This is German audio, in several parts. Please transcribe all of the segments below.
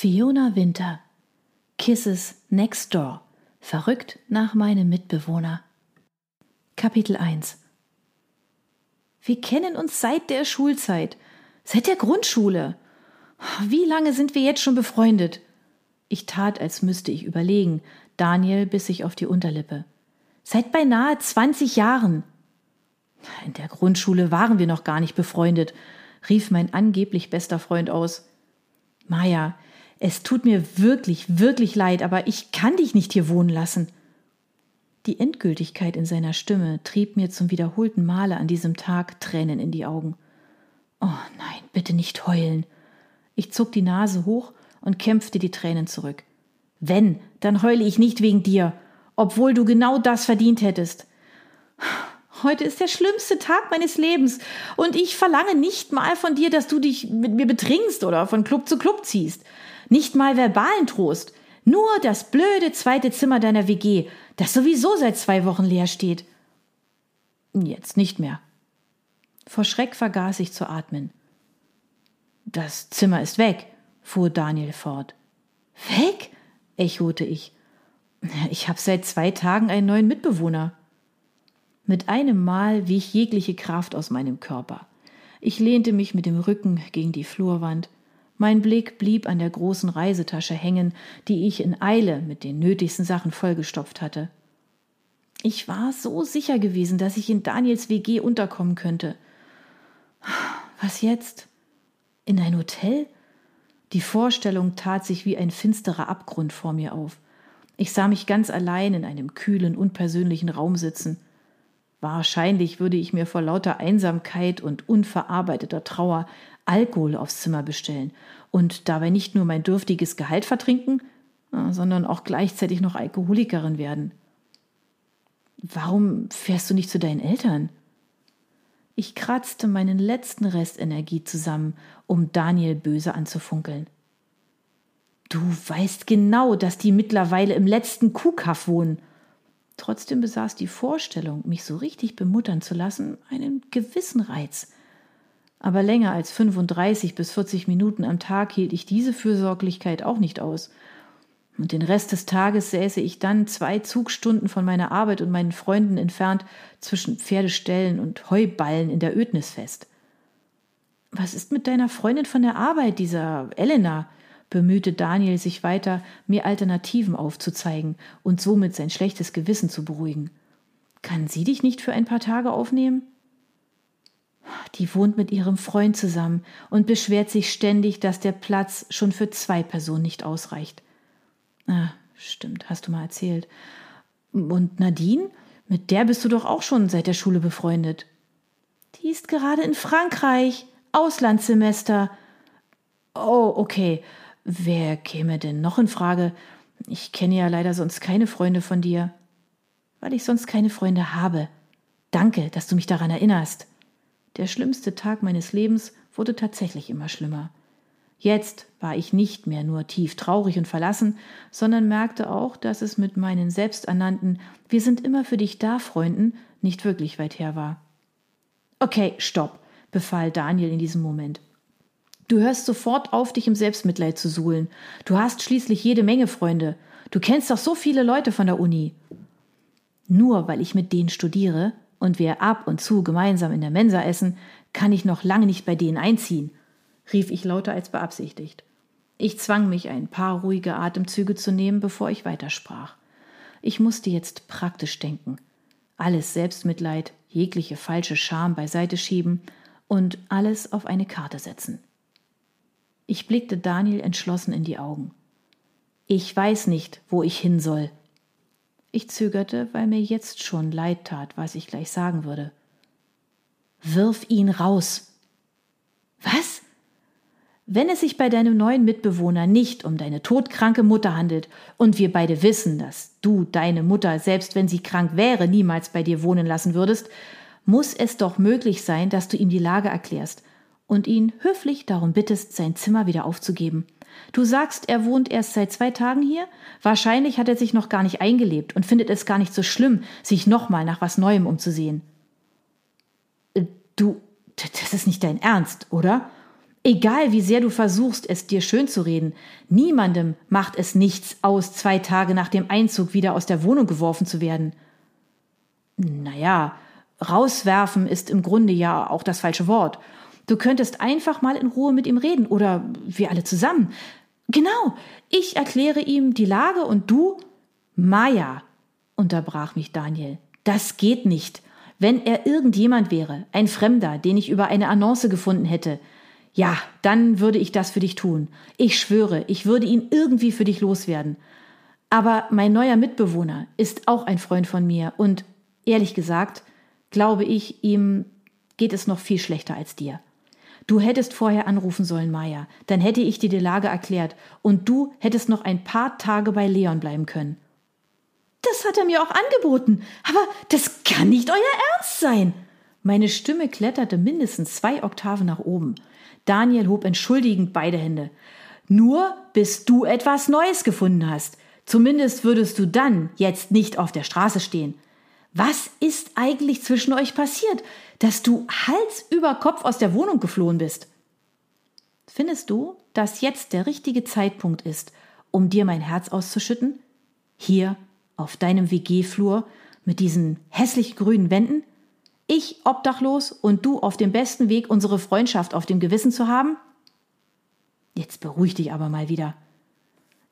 Fiona Winter. Kisses Next Door. Verrückt nach meinem Mitbewohner. Kapitel 1 Wir kennen uns seit der Schulzeit, seit der Grundschule. Wie lange sind wir jetzt schon befreundet? Ich tat, als müsste ich überlegen. Daniel biss sich auf die Unterlippe. Seit beinahe 20 Jahren. In der Grundschule waren wir noch gar nicht befreundet, rief mein angeblich bester Freund aus. Maja, es tut mir wirklich, wirklich leid, aber ich kann dich nicht hier wohnen lassen. Die Endgültigkeit in seiner Stimme trieb mir zum wiederholten Male an diesem Tag Tränen in die Augen. Oh nein, bitte nicht heulen. Ich zog die Nase hoch und kämpfte die Tränen zurück. Wenn, dann heule ich nicht wegen dir, obwohl du genau das verdient hättest. Heute ist der schlimmste Tag meines Lebens und ich verlange nicht mal von dir, dass du dich mit mir betrinkst oder von Club zu Club ziehst. Nicht mal verbalen Trost. Nur das blöde zweite Zimmer deiner WG, das sowieso seit zwei Wochen leer steht. Jetzt nicht mehr. Vor Schreck vergaß ich zu atmen. Das Zimmer ist weg, fuhr Daniel fort. Weg? echote ich. Ich habe seit zwei Tagen einen neuen Mitbewohner. Mit einem Mal wich jegliche Kraft aus meinem Körper. Ich lehnte mich mit dem Rücken gegen die Flurwand. Mein Blick blieb an der großen Reisetasche hängen, die ich in Eile mit den nötigsten Sachen vollgestopft hatte. Ich war so sicher gewesen, dass ich in Daniels WG unterkommen könnte. Was jetzt? In ein Hotel? Die Vorstellung tat sich wie ein finsterer Abgrund vor mir auf. Ich sah mich ganz allein in einem kühlen, unpersönlichen Raum sitzen. Wahrscheinlich würde ich mir vor lauter Einsamkeit und unverarbeiteter Trauer Alkohol aufs Zimmer bestellen und dabei nicht nur mein dürftiges Gehalt vertrinken, äh, sondern auch gleichzeitig noch Alkoholikerin werden. Warum fährst du nicht zu deinen Eltern? Ich kratzte meinen letzten Rest Energie zusammen, um Daniel böse anzufunkeln. Du weißt genau, dass die mittlerweile im letzten Kuhkaff wohnen. Trotzdem besaß die Vorstellung, mich so richtig bemuttern zu lassen, einen gewissen Reiz. Aber länger als 35 bis 40 Minuten am Tag hielt ich diese Fürsorglichkeit auch nicht aus. Und den Rest des Tages säße ich dann zwei Zugstunden von meiner Arbeit und meinen Freunden entfernt zwischen Pferdeställen und Heuballen in der Ödnis fest. Was ist mit deiner Freundin von der Arbeit, dieser Elena? Bemühte Daniel sich weiter, mir Alternativen aufzuzeigen und somit sein schlechtes Gewissen zu beruhigen. Kann sie dich nicht für ein paar Tage aufnehmen? Die wohnt mit ihrem Freund zusammen und beschwert sich ständig, dass der Platz schon für zwei Personen nicht ausreicht. Ah, stimmt, hast du mal erzählt. Und Nadine? Mit der bist du doch auch schon seit der Schule befreundet. Die ist gerade in Frankreich. Auslandssemester. Oh, okay. Wer käme denn noch in Frage? Ich kenne ja leider sonst keine Freunde von dir. Weil ich sonst keine Freunde habe. Danke, dass du mich daran erinnerst. Der schlimmste Tag meines Lebens wurde tatsächlich immer schlimmer. Jetzt war ich nicht mehr nur tief traurig und verlassen, sondern merkte auch, dass es mit meinen selbsternannten Wir sind immer für dich da Freunden nicht wirklich weit her war. Okay, stopp, befahl Daniel in diesem Moment. Du hörst sofort auf, dich im Selbstmitleid zu suhlen. Du hast schließlich jede Menge Freunde. Du kennst doch so viele Leute von der Uni. Nur weil ich mit denen studiere und wir ab und zu gemeinsam in der Mensa essen, kann ich noch lange nicht bei denen einziehen, rief ich lauter als beabsichtigt. Ich zwang mich, ein paar ruhige Atemzüge zu nehmen, bevor ich weitersprach. Ich musste jetzt praktisch denken. Alles Selbstmitleid, jegliche falsche Scham beiseite schieben und alles auf eine Karte setzen. Ich blickte Daniel entschlossen in die Augen. Ich weiß nicht, wo ich hin soll. Ich zögerte, weil mir jetzt schon leid tat, was ich gleich sagen würde. Wirf ihn raus. Was? Wenn es sich bei deinem neuen Mitbewohner nicht um deine todkranke Mutter handelt und wir beide wissen, dass du deine Mutter, selbst wenn sie krank wäre, niemals bei dir wohnen lassen würdest, muss es doch möglich sein, dass du ihm die Lage erklärst und ihn höflich darum bittest, sein Zimmer wieder aufzugeben. Du sagst, er wohnt erst seit zwei Tagen hier? Wahrscheinlich hat er sich noch gar nicht eingelebt und findet es gar nicht so schlimm, sich nochmal nach was Neuem umzusehen. Äh, du, das ist nicht dein Ernst, oder? Egal wie sehr du versuchst, es dir schön zu reden, niemandem macht es nichts aus, zwei Tage nach dem Einzug wieder aus der Wohnung geworfen zu werden. Naja, rauswerfen ist im Grunde ja auch das falsche Wort. Du könntest einfach mal in Ruhe mit ihm reden oder wir alle zusammen. Genau, ich erkläre ihm die Lage und du? Maja, unterbrach mich Daniel, das geht nicht. Wenn er irgendjemand wäre, ein Fremder, den ich über eine Annonce gefunden hätte, ja, dann würde ich das für dich tun. Ich schwöre, ich würde ihn irgendwie für dich loswerden. Aber mein neuer Mitbewohner ist auch ein Freund von mir und ehrlich gesagt, glaube ich, ihm geht es noch viel schlechter als dir. Du hättest vorher anrufen sollen, Maya, dann hätte ich dir die Lage erklärt und du hättest noch ein paar Tage bei Leon bleiben können. Das hat er mir auch angeboten, aber das kann nicht euer Ernst sein. Meine Stimme kletterte mindestens zwei Oktaven nach oben. Daniel hob entschuldigend beide Hände. Nur bis du etwas Neues gefunden hast. Zumindest würdest du dann jetzt nicht auf der Straße stehen. Was ist eigentlich zwischen euch passiert, dass du Hals über Kopf aus der Wohnung geflohen bist? Findest du, dass jetzt der richtige Zeitpunkt ist, um dir mein Herz auszuschütten? Hier auf deinem WG-Flur mit diesen hässlich grünen Wänden? Ich obdachlos und du auf dem besten Weg, unsere Freundschaft auf dem Gewissen zu haben? Jetzt beruhig dich aber mal wieder.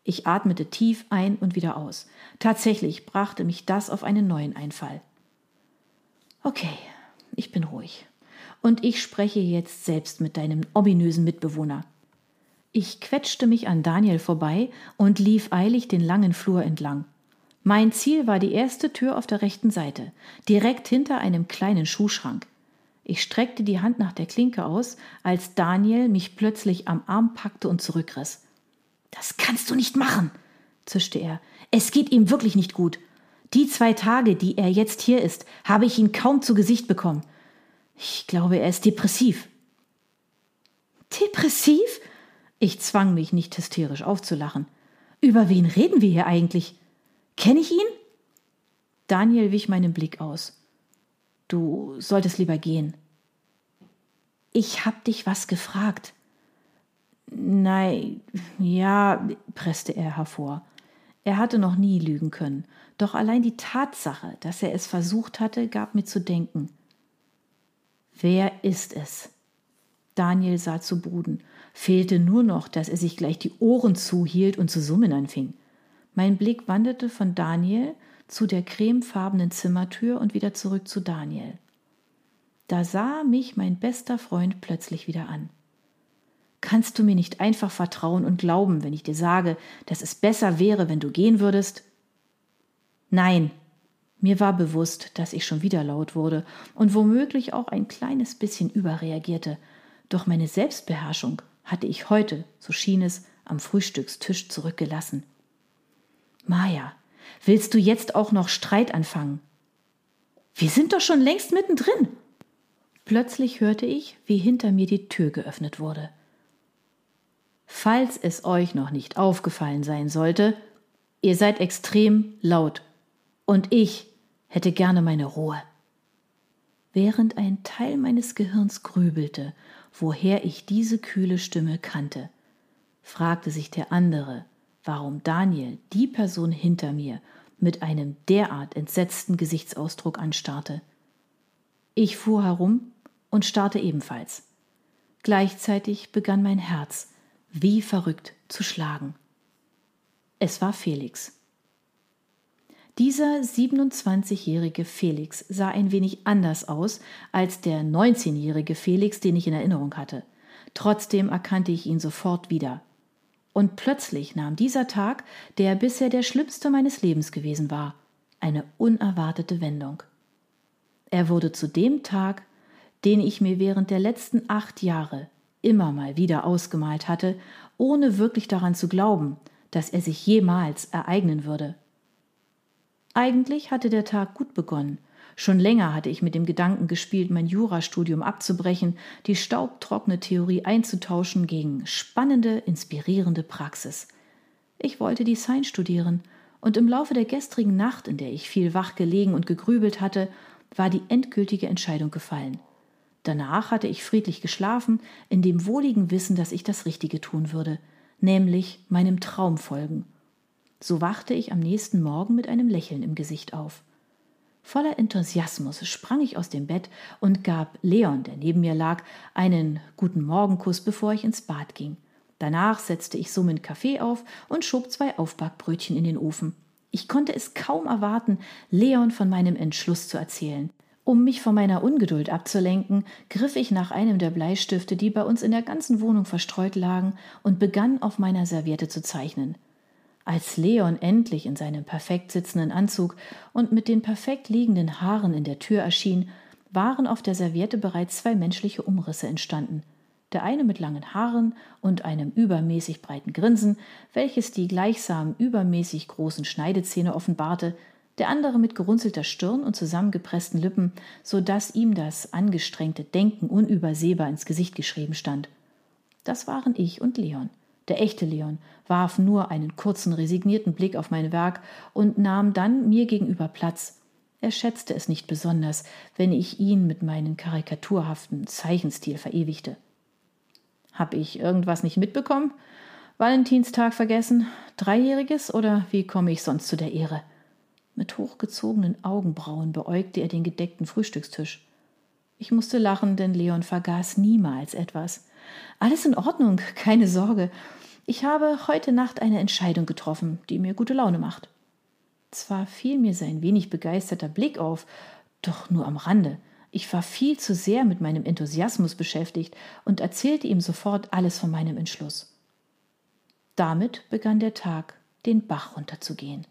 Ich atmete tief ein und wieder aus. Tatsächlich brachte mich das auf einen neuen Einfall. Okay, ich bin ruhig. Und ich spreche jetzt selbst mit deinem ominösen Mitbewohner. Ich quetschte mich an Daniel vorbei und lief eilig den langen Flur entlang. Mein Ziel war die erste Tür auf der rechten Seite, direkt hinter einem kleinen Schuhschrank. Ich streckte die Hand nach der Klinke aus, als Daniel mich plötzlich am Arm packte und zurückriss. Das kannst du nicht machen, zischte er. Es geht ihm wirklich nicht gut. Die zwei Tage, die er jetzt hier ist, habe ich ihn kaum zu Gesicht bekommen. Ich glaube, er ist depressiv. Depressiv? Ich zwang mich nicht hysterisch aufzulachen. Über wen reden wir hier eigentlich? Kenne ich ihn? Daniel wich meinen Blick aus. Du solltest lieber gehen. Ich hab dich was gefragt. Nein, ja, presste er hervor. Er hatte noch nie lügen können, doch allein die Tatsache, dass er es versucht hatte, gab mir zu denken. Wer ist es? Daniel sah zu Boden. Fehlte nur noch, dass er sich gleich die Ohren zuhielt und zu summen anfing. Mein Blick wanderte von Daniel zu der cremefarbenen Zimmertür und wieder zurück zu Daniel. Da sah mich mein bester Freund plötzlich wieder an. Kannst du mir nicht einfach vertrauen und glauben, wenn ich dir sage, dass es besser wäre, wenn du gehen würdest? Nein, mir war bewusst, dass ich schon wieder laut wurde und womöglich auch ein kleines bisschen überreagierte, doch meine Selbstbeherrschung hatte ich heute, so schien es, am Frühstückstisch zurückgelassen. Maja, willst du jetzt auch noch Streit anfangen? Wir sind doch schon längst mittendrin. Plötzlich hörte ich, wie hinter mir die Tür geöffnet wurde. Falls es euch noch nicht aufgefallen sein sollte, ihr seid extrem laut und ich hätte gerne meine Ruhe. Während ein Teil meines Gehirns grübelte, woher ich diese kühle Stimme kannte, fragte sich der andere, warum Daniel die Person hinter mir mit einem derart entsetzten Gesichtsausdruck anstarrte. Ich fuhr herum und starrte ebenfalls. Gleichzeitig begann mein Herz, wie verrückt, zu schlagen. Es war Felix. Dieser 27-jährige Felix sah ein wenig anders aus als der 19-jährige Felix, den ich in Erinnerung hatte. Trotzdem erkannte ich ihn sofort wieder. Und plötzlich nahm dieser Tag, der bisher der schlimmste meines Lebens gewesen war, eine unerwartete Wendung. Er wurde zu dem Tag, den ich mir während der letzten acht Jahre immer mal wieder ausgemalt hatte, ohne wirklich daran zu glauben, dass er sich jemals ereignen würde. Eigentlich hatte der Tag gut begonnen, Schon länger hatte ich mit dem Gedanken gespielt, mein Jurastudium abzubrechen, die staubtrockene Theorie einzutauschen gegen spannende, inspirierende Praxis. Ich wollte Design studieren, und im Laufe der gestrigen Nacht, in der ich viel wach gelegen und gegrübelt hatte, war die endgültige Entscheidung gefallen. Danach hatte ich friedlich geschlafen, in dem wohligen Wissen, dass ich das Richtige tun würde, nämlich meinem Traum folgen. So wachte ich am nächsten Morgen mit einem Lächeln im Gesicht auf. Voller Enthusiasmus sprang ich aus dem Bett und gab Leon, der neben mir lag, einen guten Morgenkuss, bevor ich ins Bad ging. Danach setzte ich summend Kaffee auf und schob zwei Aufbackbrötchen in den Ofen. Ich konnte es kaum erwarten, Leon von meinem Entschluss zu erzählen. Um mich von meiner Ungeduld abzulenken, griff ich nach einem der Bleistifte, die bei uns in der ganzen Wohnung verstreut lagen, und begann auf meiner Serviette zu zeichnen. Als Leon endlich in seinem perfekt sitzenden Anzug und mit den perfekt liegenden Haaren in der Tür erschien, waren auf der Serviette bereits zwei menschliche Umrisse entstanden. Der eine mit langen Haaren und einem übermäßig breiten Grinsen, welches die gleichsam übermäßig großen Schneidezähne offenbarte, der andere mit gerunzelter Stirn und zusammengepressten Lippen, so dass ihm das angestrengte Denken unübersehbar ins Gesicht geschrieben stand. Das waren ich und Leon. Der echte Leon warf nur einen kurzen, resignierten Blick auf mein Werk und nahm dann mir gegenüber Platz. Er schätzte es nicht besonders, wenn ich ihn mit meinem karikaturhaften Zeichenstil verewigte. Hab ich irgendwas nicht mitbekommen? Valentinstag vergessen? Dreijähriges oder wie komme ich sonst zu der Ehre? Mit hochgezogenen Augenbrauen beäugte er den gedeckten Frühstückstisch. Ich musste lachen, denn Leon vergaß niemals etwas. Alles in Ordnung, keine Sorge. Ich habe heute Nacht eine Entscheidung getroffen, die mir gute Laune macht. Zwar fiel mir sein wenig begeisterter Blick auf, doch nur am Rande. Ich war viel zu sehr mit meinem Enthusiasmus beschäftigt und erzählte ihm sofort alles von meinem Entschluss. Damit begann der Tag den Bach runterzugehen.